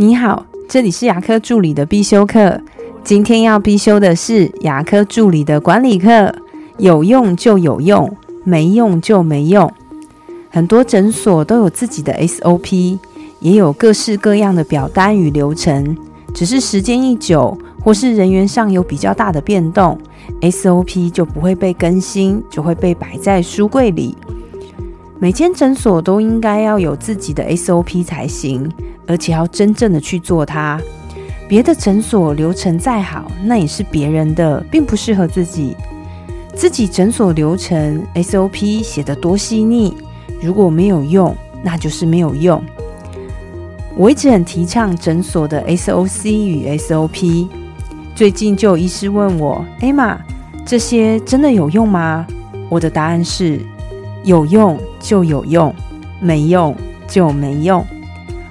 你好，这里是牙科助理的必修课。今天要必修的是牙科助理的管理课，有用就有用，没用就没用。很多诊所都有自己的 SOP，也有各式各样的表单与流程。只是时间一久，或是人员上有比较大的变动，SOP 就不会被更新，就会被摆在书柜里。每间诊所都应该要有自己的 SOP 才行，而且要真正的去做它。别的诊所流程再好，那也是别人的，并不适合自己。自己诊所流程 SOP 写得多细腻，如果没有用，那就是没有用。我一直很提倡诊所的 SOC 与 SOP。最近就有医师问我：“艾玛，这些真的有用吗？”我的答案是。有用就有用，没用就没用。